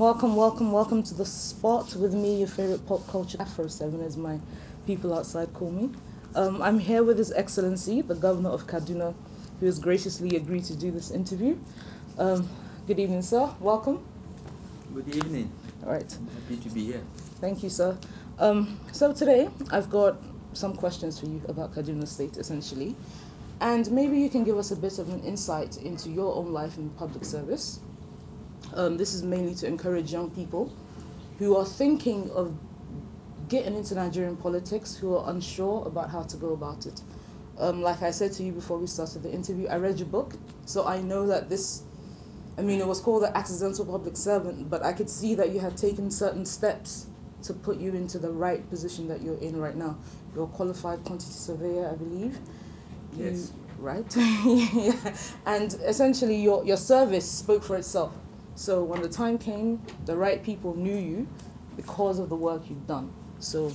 Welcome, welcome, welcome to the spot with me, your favorite pop culture Afro 7, as my people outside call me. Um, I'm here with His Excellency, the Governor of Kaduna, who has graciously agreed to do this interview. Um, good evening, sir. Welcome. Good evening. All right. I'm happy to be here. Thank you, sir. Um, so today I've got some questions for you about Kaduna State, essentially, and maybe you can give us a bit of an insight into your own life in public service. Um, this is mainly to encourage young people who are thinking of getting into Nigerian politics, who are unsure about how to go about it. Um, like I said to you before we started the interview, I read your book, so I know that this. I mean, it was called the accidental public servant, but I could see that you had taken certain steps to put you into the right position that you're in right now. You're a qualified quantity surveyor, I believe. You- Yes. right? yeah. And essentially, your, your service spoke for itself. So when the time came, the right people knew you because of the work you've done. So,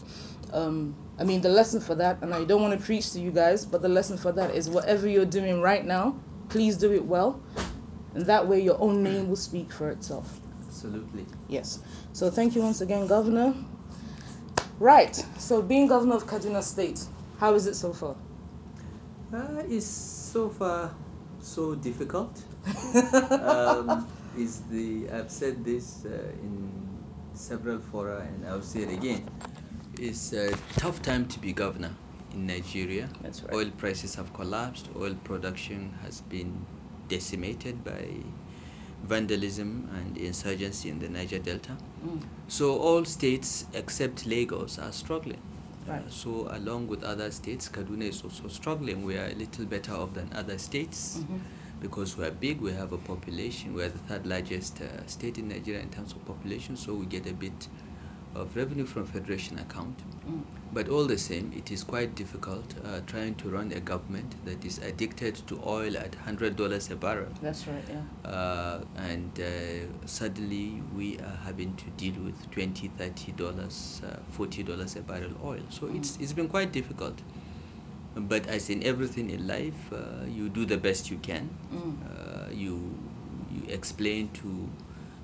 um, I mean, the lesson for that, and I don't want to preach to you guys, but the lesson for that is whatever you're doing right now, please do it well. And that way, your own name will speak for itself. Absolutely. Yes. So thank you once again, Governor. Right. So being Governor of Kaduna State, how is it so far? Uh, it's so far so difficult. um, is the I've said this uh, in several fora and I'll say it again. It's a tough time to be governor in Nigeria. That's right. Oil prices have collapsed. Oil production has been decimated by vandalism and insurgency in the Niger Delta. Mm. So all states except Lagos are struggling. Uh, Right. so along with other states, Kaduna is also struggling. We are a little better off than other states Mhm. Because we are big. We have a population. We are the third largest uh, state in Nigeria in terms of population. So we get a bit of revenue from federation account. Mm. But all the same, it is quite difficult uh, trying to run a government that is addicted to oil at hundred dollars a barrel That's right. Yeah. uh, and uh, suddenly we are having to deal with 20 30 dollars uh, 40 dollars a barrel oil so it's it's been quite difficult but as in everything in life uh, you do the best you can Mm. uh, you you explain to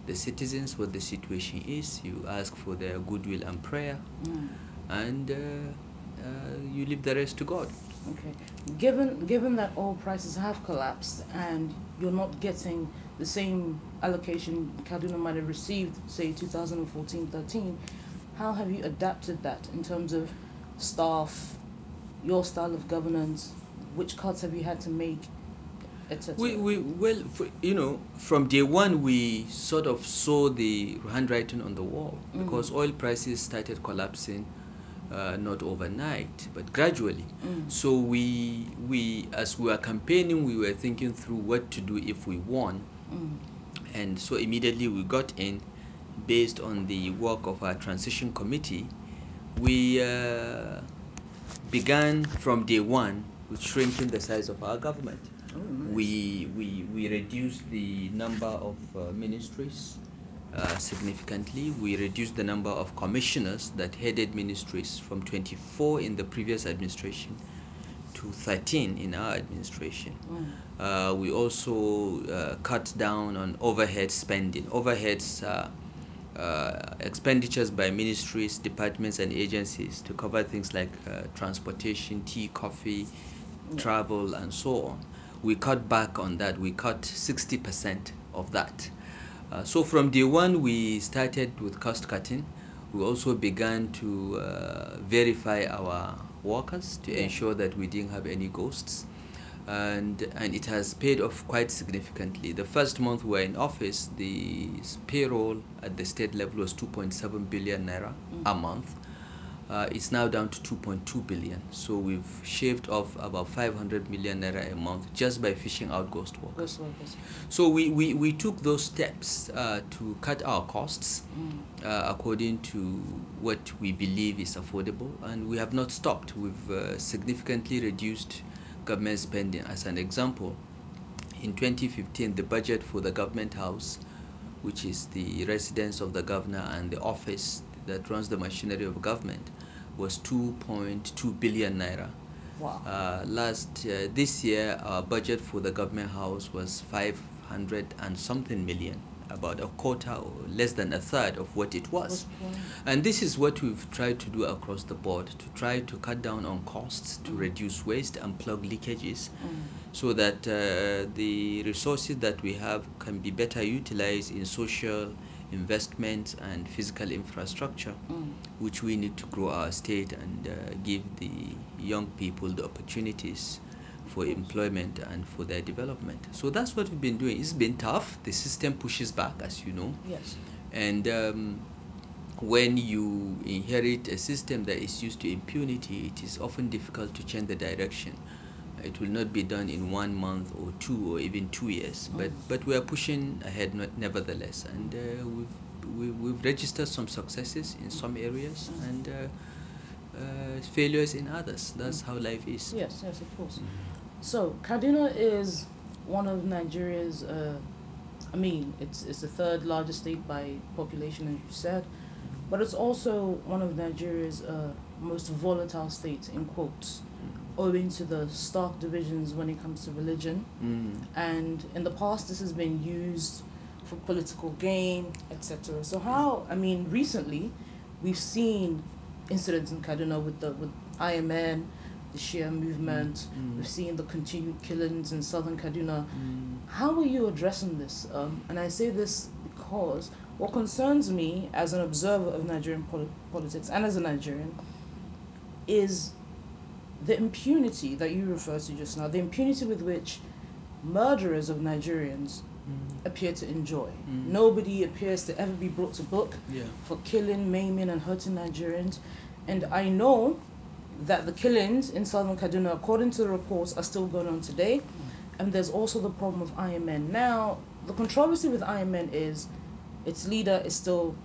the citizens what the situation is you ask for their goodwill and prayer Mm. and uh, uh, you leave the rest to god Okay. Given given that oil prices have collapsed and you're not getting the same allocation Kaduna might have received, say 2014-13, how have you adapted that in terms of staff, your style of governance? Which cuts have you had to make, etc. We, we well, for, you know, from day one we sort of saw the handwriting on the wall because oil prices started collapsing, uh, not overnight, but gradually. Mm. So we we as we were campaigning, we were thinking through what to do if we won, Mm. and so immediately we got in, based on the work of our transition committee, we. Uh, began from day one with shrinking the size of our government. Oh, nice. We, we, we reduced the number of uh, ministries uh, significantly. We reduced the number of commissioners that headed ministries from 24 in the previous administration to 13 in our administration. Mm. Uh, we also uh, cut down on overhead spending. Overheads uh, expenditures by ministries, departments, and agencies to cover things like uh, transportation, tea, coffee, travel, and so on. We cut back on that. We cut 60% of that. Uh, so from day one, we started with cost cutting. We also began to uh, verify our workers to Yeah. ensure that we didn't have any ghosts and and it has paid off quite significantly. The first month we were in office, the payroll at the state level was 2.7 billion naira a month. Uh, it's now down to 2.2 billion. So we've shaved off about 500 million naira a month just by fishing out ghost workers. Ghost workers. So we, we, we took those steps uh, to cut our costs Mm. uh, according to what we believe is affordable, and we have not stopped. We've uh, significantly reduced government spending. As an example, in 2015, the budget for the government house, which is the residence of the governor and the office that runs the machinery of government, was 2.2 billion naira. Wow. Uh, last uh, this year, our budget for the government house was 500 and something million. About a quarter or less than a third of what it was. Before. And this is what we've tried to do across the board to try to cut down on costs, to reduce waste and plug leakages so that uh, the resources that we have can be better utilized in social investments and physical infrastructure, which we need to grow our state and uh, give the young people the opportunities for employment and for their development. So that's what we've been doing. It's been tough. The system pushes back, as you know. Yes. And um, when you inherit a system that is used to impunity, it is often difficult to change the direction. It will not be done in one month or two or even two years, but but we are pushing ahead not- nevertheless, and uh, we've we, we've registered some successes in some areas and uh, uh, failures in others. That's how life is. Yes, yes, of course. So Kaduna is one of Nigeria's. Uh, I mean, it's it's the third largest state by population, as you said, but it's also one of Nigeria's uh, most volatile states in quotes, owing to the stark divisions when it comes to religion. Mm. And in the past, this has been used for political gain, etc. So how? I mean, recently, we've seen incidents in Kaduna with the with IMN, the Shia movement. Mm. We've seen the continued killings in southern Kaduna. Mm. How are you addressing this? Um, and I say this because what concerns me as an observer of Nigerian poli- politics and as a Nigerian is the impunity that you referred to just now, the impunity with which murderers of Nigerians Mm. appear to enjoy. Mm. Nobody appears to ever be brought to book Yeah. for killing, maiming, and hurting Nigerians. And I know that the killings in southern Kaduna, according to the reports, are still going on today. And there's also the problem of IMN. Now, the controversy with IMN is its leader is still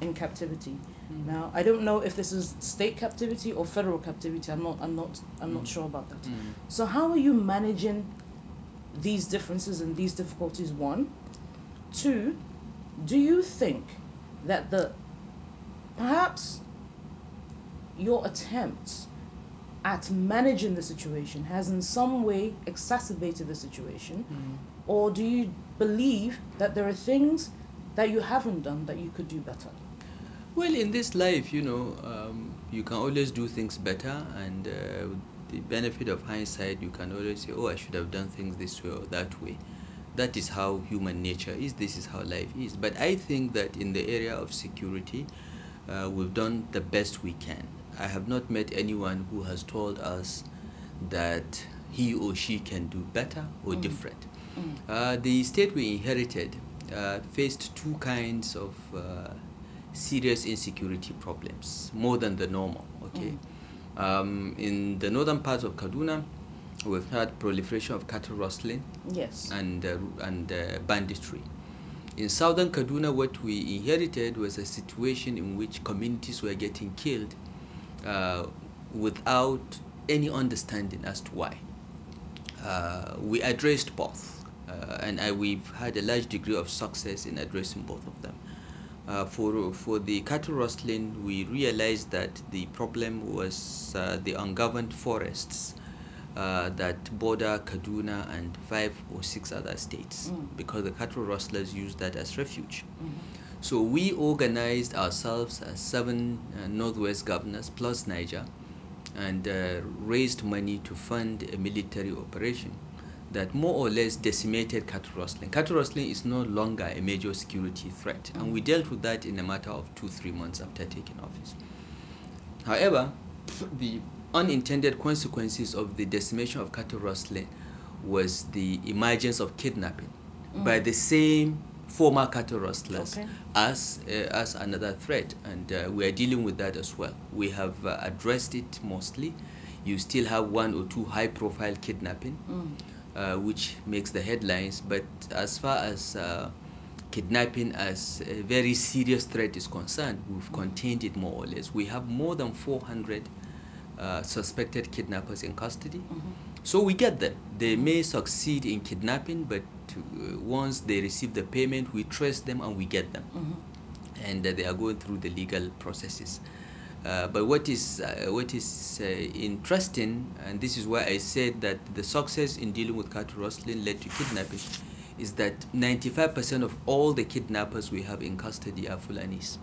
in captivity. Mm. Now, I don't know if this is state captivity or federal captivity. I'm not. I'm not. I'm not Mm. sure about that. Mm. So, how are you managing these differences and these difficulties? One, two. Do you think that the perhaps your attempts at managing the situation has in some way exacerbated the situation, Mm. or do you believe that there are things that you haven't done that you could do better? Well, in this life, you know, um, you can always do things better, and uh, with the benefit of hindsight, you can always say, "Oh, I should have done things this way or that way." That is how human nature is. This is how life is. But I think that in the area of security, uh, we've done the best we can. I have not met anyone who has told us that he or she can do better or Mm. different. Mm. Uh, the state we inherited uh, faced two kinds of uh, serious insecurity problems, more than the normal. Okay, um, in the northern parts of Kaduna, we've had proliferation of cattle rustling Yes. and uh, and uh, banditry. In southern Kaduna, what we inherited was a situation in which communities were getting killed uh, without any understanding as to why. Uh, we addressed both, uh, and I, we've had a large degree of success in addressing both of them. Uh, for for the cattle rustling, we realized that the problem was uh, the ungoverned forests uh, that border Kaduna and five or six other states, Mm. because the cattle rustlers use that as refuge. Mhm. So we organized ourselves as seven uh, Northwest governors plus Niger and uh, raised money to fund a military operation that more or less decimated cattle rustling. Cattle rustling is no longer a major security threat, and we dealt with that in a matter of two, three months after taking office. However, the unintended consequences of the decimation of cattle rustling was the emergence of kidnapping by the same former cattle rustlers Okay. as uh, as another threat, and uh, we are dealing with that as well. We have uh, addressed it mostly. You still have one or two high-profile kidnapping, Mm. uh, which makes the headlines. But as far as uh, kidnapping as a very serious threat is concerned, we've contained it more or less. We have more than 400 uh, suspected kidnappers in custody. Mhm. So we get them. They may succeed in kidnapping, but uh, once they receive the payment, we trace them and we get them. Mhm. And uh, they are going through the legal processes. Uh, but what is uh, what is uh, interesting, and this is why I said that the success in dealing with cattle rustling led to kidnapping, is that 95% of all the kidnappers we have in custody are Fulanis.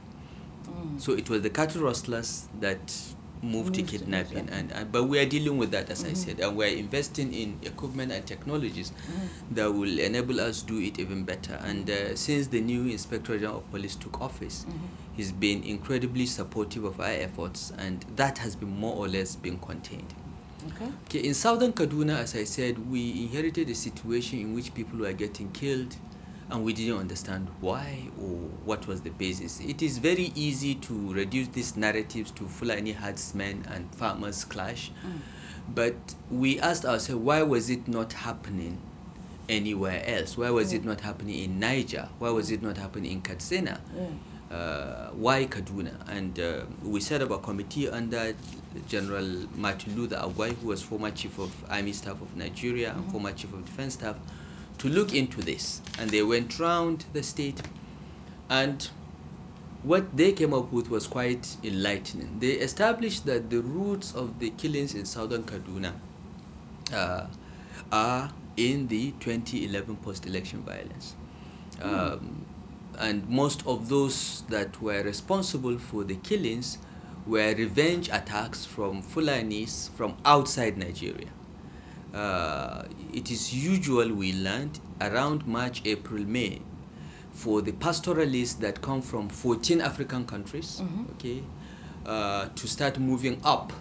Mm. So it was the cattle rustlers that moved to kidnapping, and, and but we are dealing with that, as I said, and we are investing in equipment and technologies Mhm. that will enable us do it even better. And uh, since the new Inspector General of Police took office, Mhm. he's been incredibly supportive of our efforts, and that has been more or less been contained. Okay. Okay, in southern Kaduna, as I said, we inherited a situation in which people were getting killed and we didn't understand why or what was the basis. It is very easy to reduce these narratives to Fulani herdsmen and farmers clash, Mm. but we asked ourselves why was it not happening anywhere else? Why was it not happening in Niger? Why was it not happening in Katsina? Yeah. uh, why Kaduna? And uh, we set up a committee under General Martin Luther Agwai, who was former Chief of Army Staff of Nigeria and former Chief of Defense Staff, to look into this. And they went round the state, and what they came up with was quite enlightening. They established that the roots of the killings in southern Kaduna uh, are in the 2011 post-election violence. Um, and most of those that were responsible for the killings were revenge attacks from Fulanis from outside Nigeria. Uh, it is usual we land around March, April, May for the pastoralists that come from 14 African countries, Mhm. okay, uh, to start moving up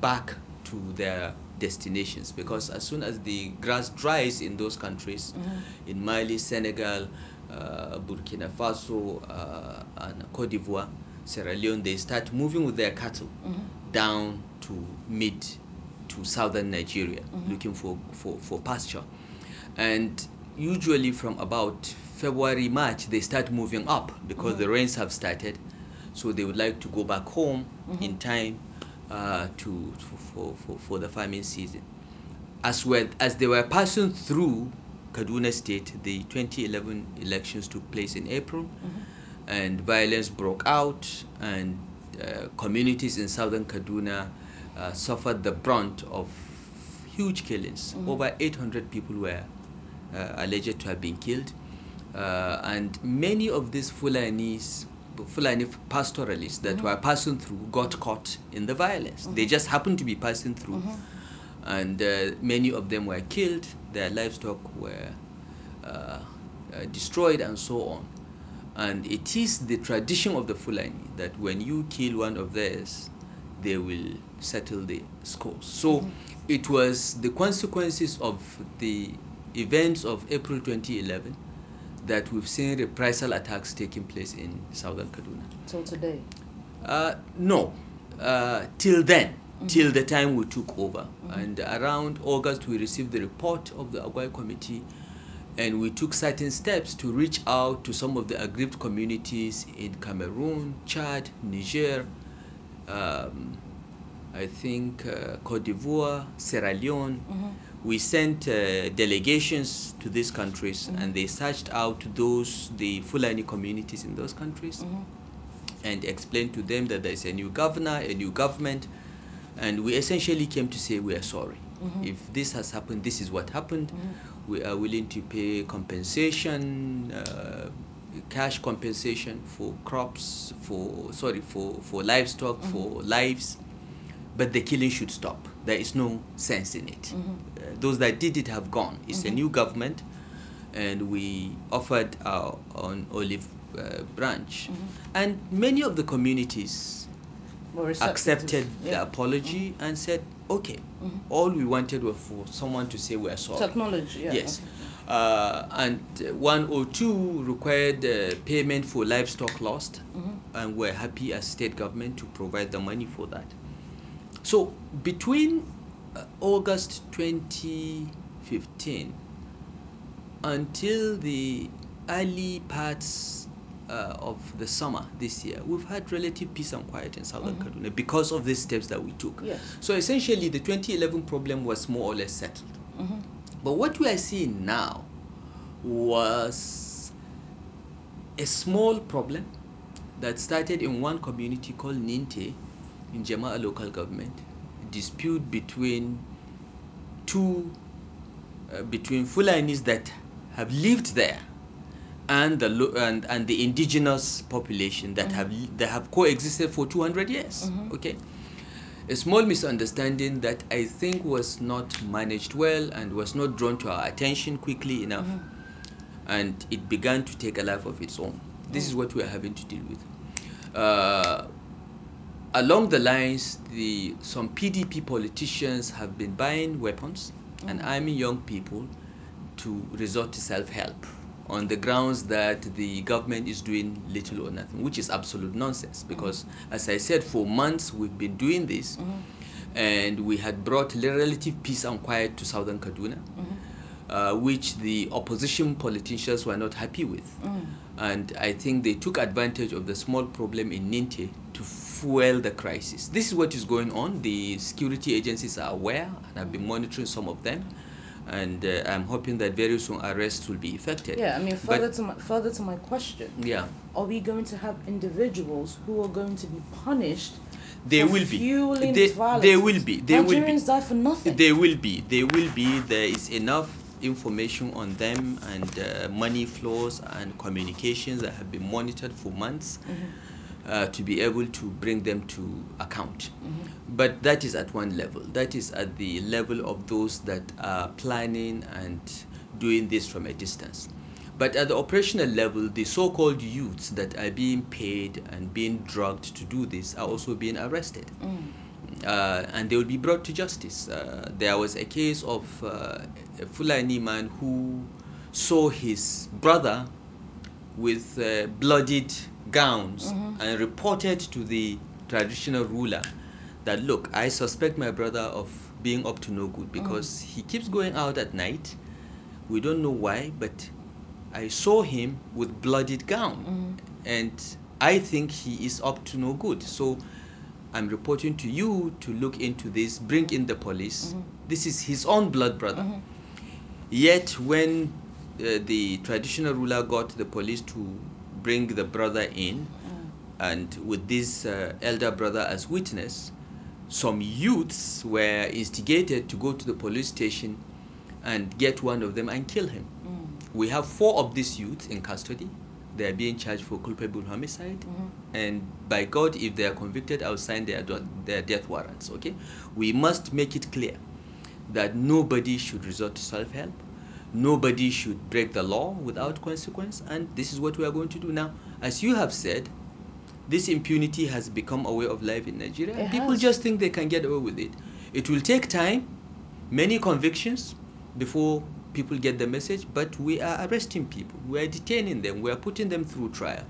back to their destinations because as soon as the grass dries in those countries, Mhm. in Mali, Senegal, uh, Burkina Faso, uh, and Cote d'Ivoire, Sierra Leone, they start moving with their cattle Mhm. down to mid to southern Nigeria Mhm. looking for, for, for pasture. And usually from about February, March, they start moving up because the rains have started. So they would like to go back home in time uh, to, to for, for, for the farming season. As well as they were passing through Kaduna State, the 2011 elections took place in April, and violence broke out, and uh, communities in southern Kaduna uh, suffered the brunt of huge killings. Over 800 people were uh, alleged to have been killed, uh, and many of these Fulanis. Fulani pastoralists that were passing through got caught in the violence. They just happened to be passing through, and uh, many of them were killed. Their livestock were uh, uh, destroyed, and so on. And it is the tradition of the Fulani that when you kill one of theirs, they will settle the scores. So it was the consequences of the events of April 2011 that we've seen reprisal attacks taking place in southern Kaduna. Till today. Uh, no, uh, till then, till the time we took over. And around August, we received the report of the Agwai Committee, and we took certain steps to reach out to some of the aggrieved communities in Cameroon, Chad, Niger, um, I think uh, Cote d'Ivoire, Sierra Leone. We sent uh, delegations to these countries, and they searched out those the Fulani communities in those countries and explained to them that there is a new governor, a new government, and we essentially came to say we are sorry. If this has happened, this is what happened. We are willing to pay compensation, uh, cash compensation for crops, for sorry, for for livestock, for lives, but the killing should stop. There is no sense in it. Uh, those that did it have gone. It's a new government, and we offered our own olive uh, branch, and many of the communities Were accepted it. the Yeah. apology and said, "Okay, all we wanted was for someone to say we are sorry." Technology, yeah. Yes. okay. Uh, and uh, 102 required uh, payment for livestock lost, and we're happy as state government to provide the money for that. So between uh, August 2015 until the early parts uh, of the summer this year, we've had relative peace and quiet in southern Kaduna because of the steps that we took. Yes. So essentially, the 2011 problem was more or less settled. But what we are seeing now was a small problem that started in one community called Ninte in Jema'a local government, dispute between two uh, between Fulanis that have lived there and the lo- and, and the indigenous population that have that have coexisted for 200 years okay? A small misunderstanding that i think was not managed well and was not drawn to our attention quickly enough and it began to take a life of its own. This is what we are having to deal with. Uh, along the lines, the some PDP politicians have been buying weapons and mm-hmm. arming young people to resort to self-help on the grounds that the government is doing little or nothing, which is absolute nonsense. Because, mm-hmm. as I said, for months we've been doing this, mm-hmm. and we had brought relative peace and quiet to southern Kaduna. Uh, which the opposition politicians were not happy with. And I think they took advantage of the small problem in Ninte to fuel the crisis. This is what is going on. The security agencies are aware and I've been monitoring some of them. And uh, I'm hoping that very soon arrests will be effected. Yeah, I mean, But- further to my further to my question. Yeah. Are we going to have individuals who are going to be punished? They will be. fueling They- this violence? they will be. They will be. Nigerians die for nothing. They will be. They will be. There is enough information on them and uh, money flows and communications that have been monitored for months uh, to be able to bring them to account. But that is at one level. That is at the level of those that are planning and doing this from a distance. But at the operational level, the so called youths that are being paid and being drugged to do this are also being arrested uh, and they will be brought to justice. Uh, there was a case of uh, a Fulani man who saw his brother with uh, bloodied gowns mm-hmm. and reported to the traditional ruler that, look, I suspect my brother of being up to no good mm-hmm. because he keeps going out at night. We don't know why, but I saw him with bloodied gown, mm-hmm. and I think he is up to no good. So I'm reporting to you to look into this, bring in the police. This is his own blood brother. Yet, when uh, the traditional ruler got the police to bring the brother in, mm. and with this uh, elder brother as witness, some youths were instigated to go to the police station and get one of them and kill him. Mm. We have four of these youths in custody. They are being charged for culpable homicide, mm-hmm. and by God, if they are convicted, I'll sign their their death warrants. Okay, we must make it clear that nobody should resort to self-help. Nobody should break the law without consequence, and this is what we are going to do now. As you have said, this impunity has become a way of life in Nigeria. It People has. just think they can get away with it. It will take time, many convictions before people get the message, but we are arresting people. We are detaining them. We are putting them through trial.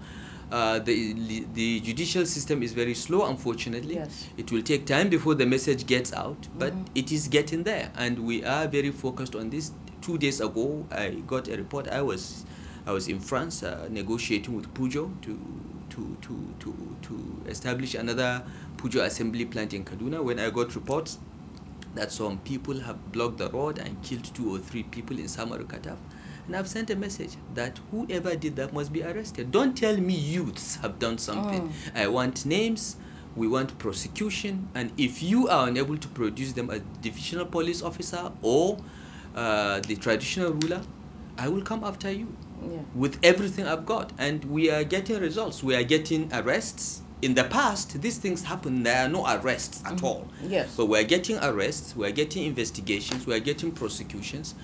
Uh, the, the judicial system is very slow, unfortunately. Yes. It will take time before the message gets out, but it is getting there, and we are very focused on this. Two days ago, I got a report. I was, I was in France uh, negotiating with Peugeot to, to, to, to, to establish another Peugeot assembly plant in Kaduna. When I got reports that some people have blocked the road and killed two or three people in Samaru Kataf. And I've sent a message that whoever did that must be arrested. Don't tell me youths have done something. I want names, we want prosecution, and if you are unable to produce them as divisional police officer or uh, the traditional ruler, I will come after you Yeah. with everything I've got. And we are getting results. We are getting arrests. In the past, these things happen. There are no arrests at all. Yes. But we're getting arrests, we're getting investigations, we're getting prosecutions.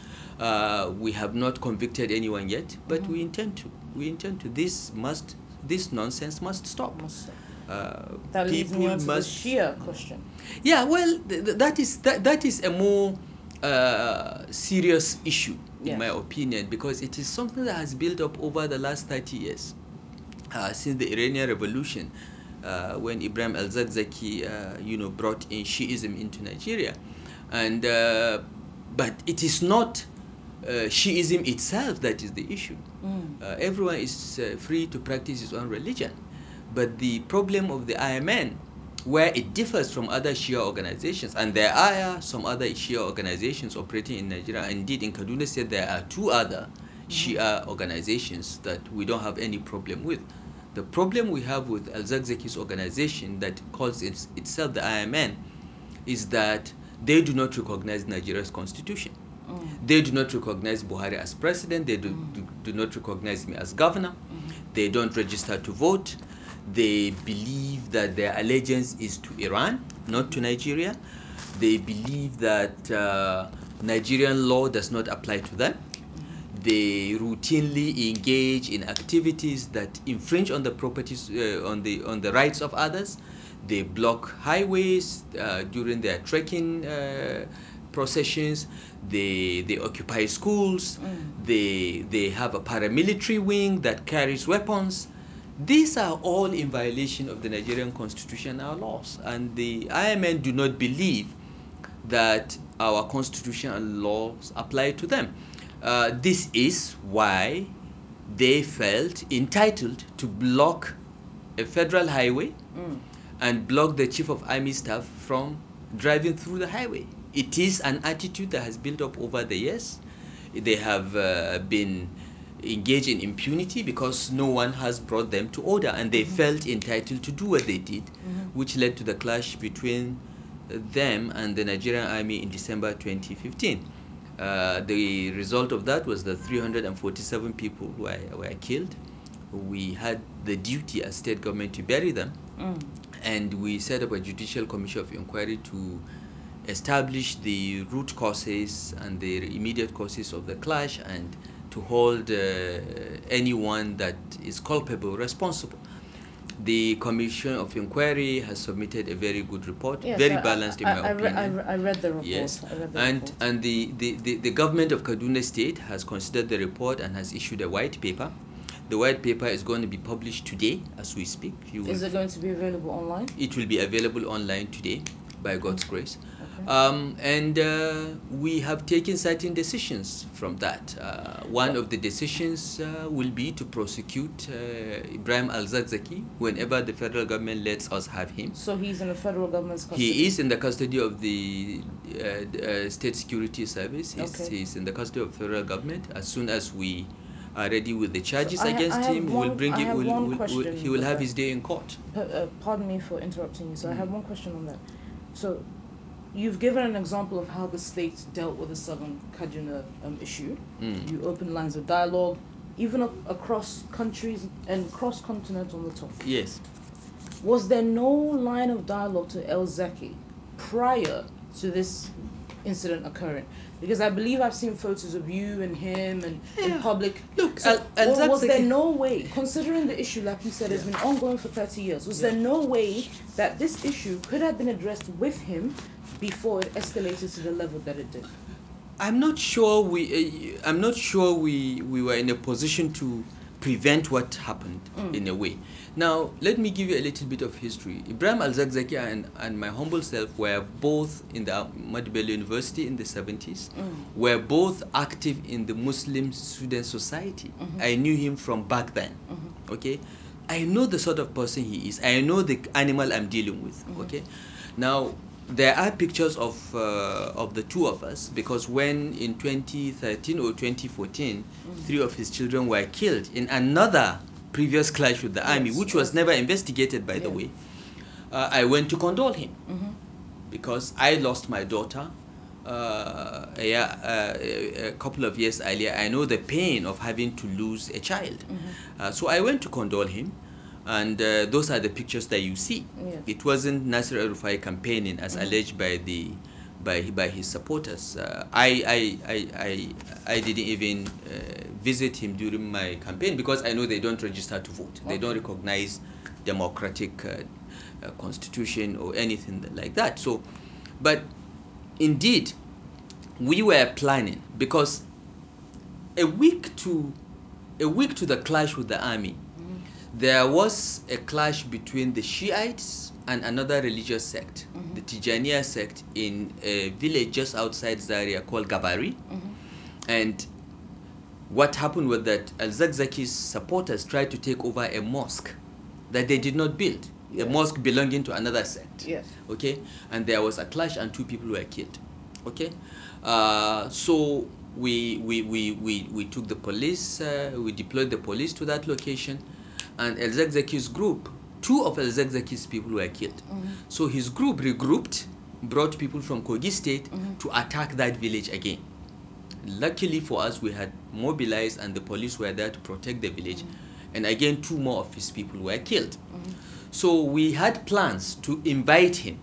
Uh, we have not convicted anyone yet, but we intend to. We intend to. This must, this nonsense must stop. Must stop. Uh, That leads me people on to must- the Shia question. yeah, well, th- th- that is that, that is a more uh, serious issue, in my opinion, because it is something that has built up over the last 30 years, uh, since the Iranian Revolution, uh, when Ibrahim al-Zakzaki, uh, you know, brought in Shiism into Nigeria, and uh, but it is not uh, Shiism itself that is the issue. Uh, everyone is uh, free to practice his own religion, but the problem of the IMN, where it differs from other Shia organizations, and there are some other Shia organizations operating in Nigeria. Indeed, in Kaduna State, there are two other mm-hmm. Shia organizations that we don't have any problem with. The problem we have with Al Zakzaki's organization that calls its, itself the IMN is that they do not recognize Nigeria's constitution. Mm. They do not recognize Buhari as president. They do, mm. do, do not recognize me as governor. Mm-hmm. They don't register to vote. They believe that their allegiance is to Iran, not to Nigeria. They believe that uh, Nigerian law does not apply to them. They routinely engage in activities that infringe on the properties, uh, on the on the rights of others. They block highways uh, during their trekking uh, processions. They they occupy schools. They they have a paramilitary wing that carries weapons. These are all in violation of the Nigerian constitution and our laws. And the IMN do not believe that our constitution and laws apply to them. Uh, this is why they felt entitled to block a federal highway and block the chief of army staff from driving through the highway. It is an attitude that has built up over the years. They have uh, been engaged in impunity because no one has brought them to order and they mm-hmm. felt entitled to do what they did, mm-hmm. which led to the clash between them and the Nigerian army in December 2015. Uh, the result of that was that 347 people were, were killed. We had the duty as state government to bury them, mm. and we set up a judicial commission of inquiry to establish the root causes and the immediate causes of the clash and to hold uh, anyone that is culpable responsible. The Commission of Inquiry has submitted a very good report, Yes, very I- balanced in I- my I re- I opinion. I read the report. Yes, I read the and report. and the, the, the, the government of Kaduna State has considered the report and has issued a white paper. The white paper is going to be published today as we speak. You Is it going to be available online? it will be available online today by God's grace. Okay. Um, and uh, we have taken certain decisions from that. Uh, one of the decisions uh, will be to prosecute uh, Ibrahim Al Zakzaki whenever the federal government lets us have him. So he's in the federal government's custody. He is in the custody of the uh, uh, State Security Service. He's, Okay. he's in the custody of federal government. As soon as we are ready with the charges I ha- against I him, we'll bring I have We'll, we'll, question he will have his day in court. Pardon me for interrupting you. So I Mm. have one question on that. So you've given an example of how the state dealt with the Southern Kaduna um, issue. Mm. You opened lines of dialogue, even a- across countries and cross continent on the top. Yes. Was there no line of dialogue to El Zaki prior to this incident occurring? Because I believe I've seen photos of you and him and in public. Look, So, El- El was there no way, considering the issue, like you said, has been ongoing for 30 years, was Yeah. there no way that this issue could have been addressed with him before it escalated to the level that it did? I'm not sure we. Uh, I'm not sure we we were in a position to prevent what happened mm. in a way. Now, let me give you a little bit of history. Ibrahim Al Zakzaki and, and my humble self were both in the Ahmadu Bello University in the 70s. Mm. Were both active in the Muslim Student Society. Mm-hmm. I knew him from back then. Mm-hmm. Okay, I know the sort of person he is. I know the animal I'm dealing with. Mm-hmm. Okay, now there are pictures of uh, of the two of us because when in 2013 or 2014 three of his children were killed in another previous clash with the army which was never investigated by the way. Uh, i went to condole him Mm-hmm. because i lost my daughter uh, a, uh, a a couple of years earlier. I know the pain of having to lose a child. Mm-hmm. uh, so i went to condole him and uh, those are the pictures that you see Yes. it wasn't Nasir El-Rufai campaigning as Mhm. alleged by the by by his supporters. Uh, I, I I I I didn't even uh, visit him during my campaign because I know they don't register to vote. They don't recognize democratic uh, uh, constitution or anything like that. So, but indeed, we were planning because a week to a week to the clash with the army there was a clash between the Shiites and another religious sect, the Tijaniya sect, in a village just outside Zaria called Gabari. And what happened was that Al Zakzaki's supporters tried to take over a mosque that they did not build, Yes. a mosque belonging to another sect. Yes. Okay, and there was a clash, and two people were killed. Okay, uh, so we, we, we, we, we took the police, uh, we deployed the police to that location, and El group, two of El people were killed. Mm-hmm. So his group regrouped, brought people from Kogi State mm-hmm. to attack that village again. luckily for us, we had mobilized and the police were there to protect the village. Mm-hmm. And again, two more of his people were killed. So we had plans to invite him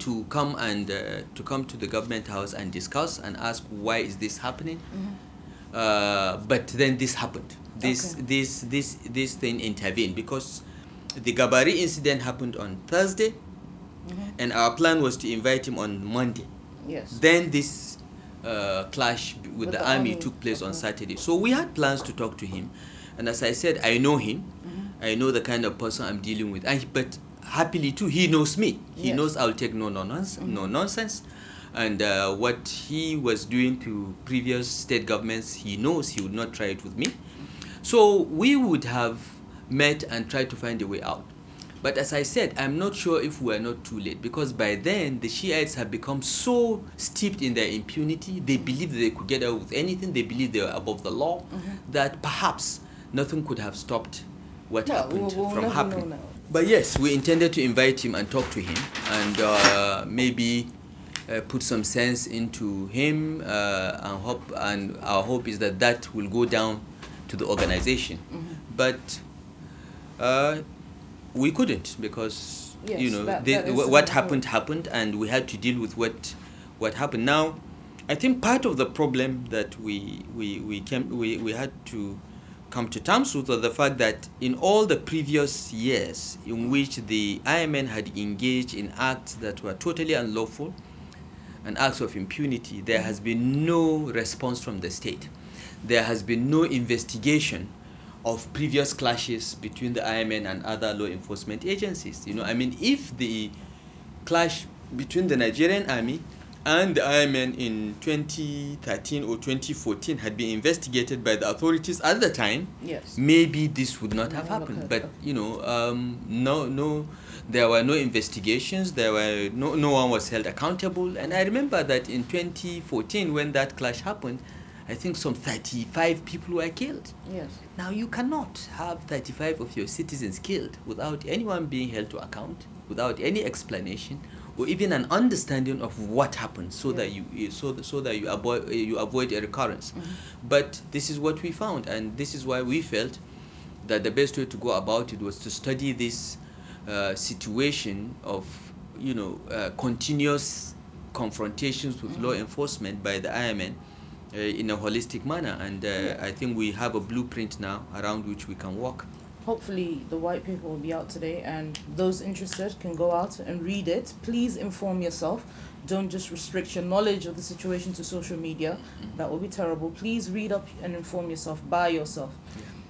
to come and uh, to come to the government house and discuss and ask why is this happening. Uh, but then this happened. This Okay. this this this thing intervened because the Gabari incident happened on Thursday, and our plan was to invite him on Monday. Yes. Then this uh, clash with, With the, the army, army, took place on. Saturday. So we had plans to talk to him, and as I said, I know him. Mm-hmm. I know the kind of person I'm dealing with. And, but happily too, he knows me. He Yes. knows I'll take no nonsense, no nonsense. And uh, what he was doing to previous state governments, he knows he would not try it with me. So we would have met and tried to find a way out. But as I said, I'm not sure if we are not too late because by then the Shiites have become so steeped in their impunity, they believe they could get away with anything, they believe they are above the law, that perhaps nothing could have stopped what Well, happened we'll- we'll from never happening. But yes, we intended to invite him and talk to him and uh, maybe uh, put some sense into him uh, and hope and our hope is that that will go down to the organization. Mm-hmm. But uh, we couldn't because you know that- the, that wh- what happened happened and we had to deal with what what happened. Now, I think part of the problem that we we we came we, we had to come to terms with was the fact that in all the previous years in which the IMN had engaged in acts that were totally unlawful and acts of impunity, there has been no response from the state. There has been no investigation of previous clashes between the IMN and other law enforcement agencies. You know, I mean, if the clash between the Nigerian army and the IMN in 2013 or 2014 had been investigated by the authorities at the time, Yes. maybe this would not have happened. But you know, um, no, no, there were no investigations. There were no, no one was held accountable. And I remember that in 2014, when that clash happened, I think some 35 people were killed. Yes. Now you cannot have 35 of your citizens killed without anyone being held to account, without any explanation, or even an understanding of what happened, so that you so that, so that you avoid you avoid a recurrence. But this is what we found, and this is why we felt that the best way to go about it was to study this uh, situation of you know uh, continuous confrontations with law enforcement by the IMN in a holistic manner and uh, Yeah. I think we have a blueprint now around which we can walk. Hopefully, the white paper will be out today, and those interested can go out and read it. Please inform yourself. Don't just restrict your knowledge of the situation to social media. That would be terrible. Please read up and inform yourself by yourself. Yeah.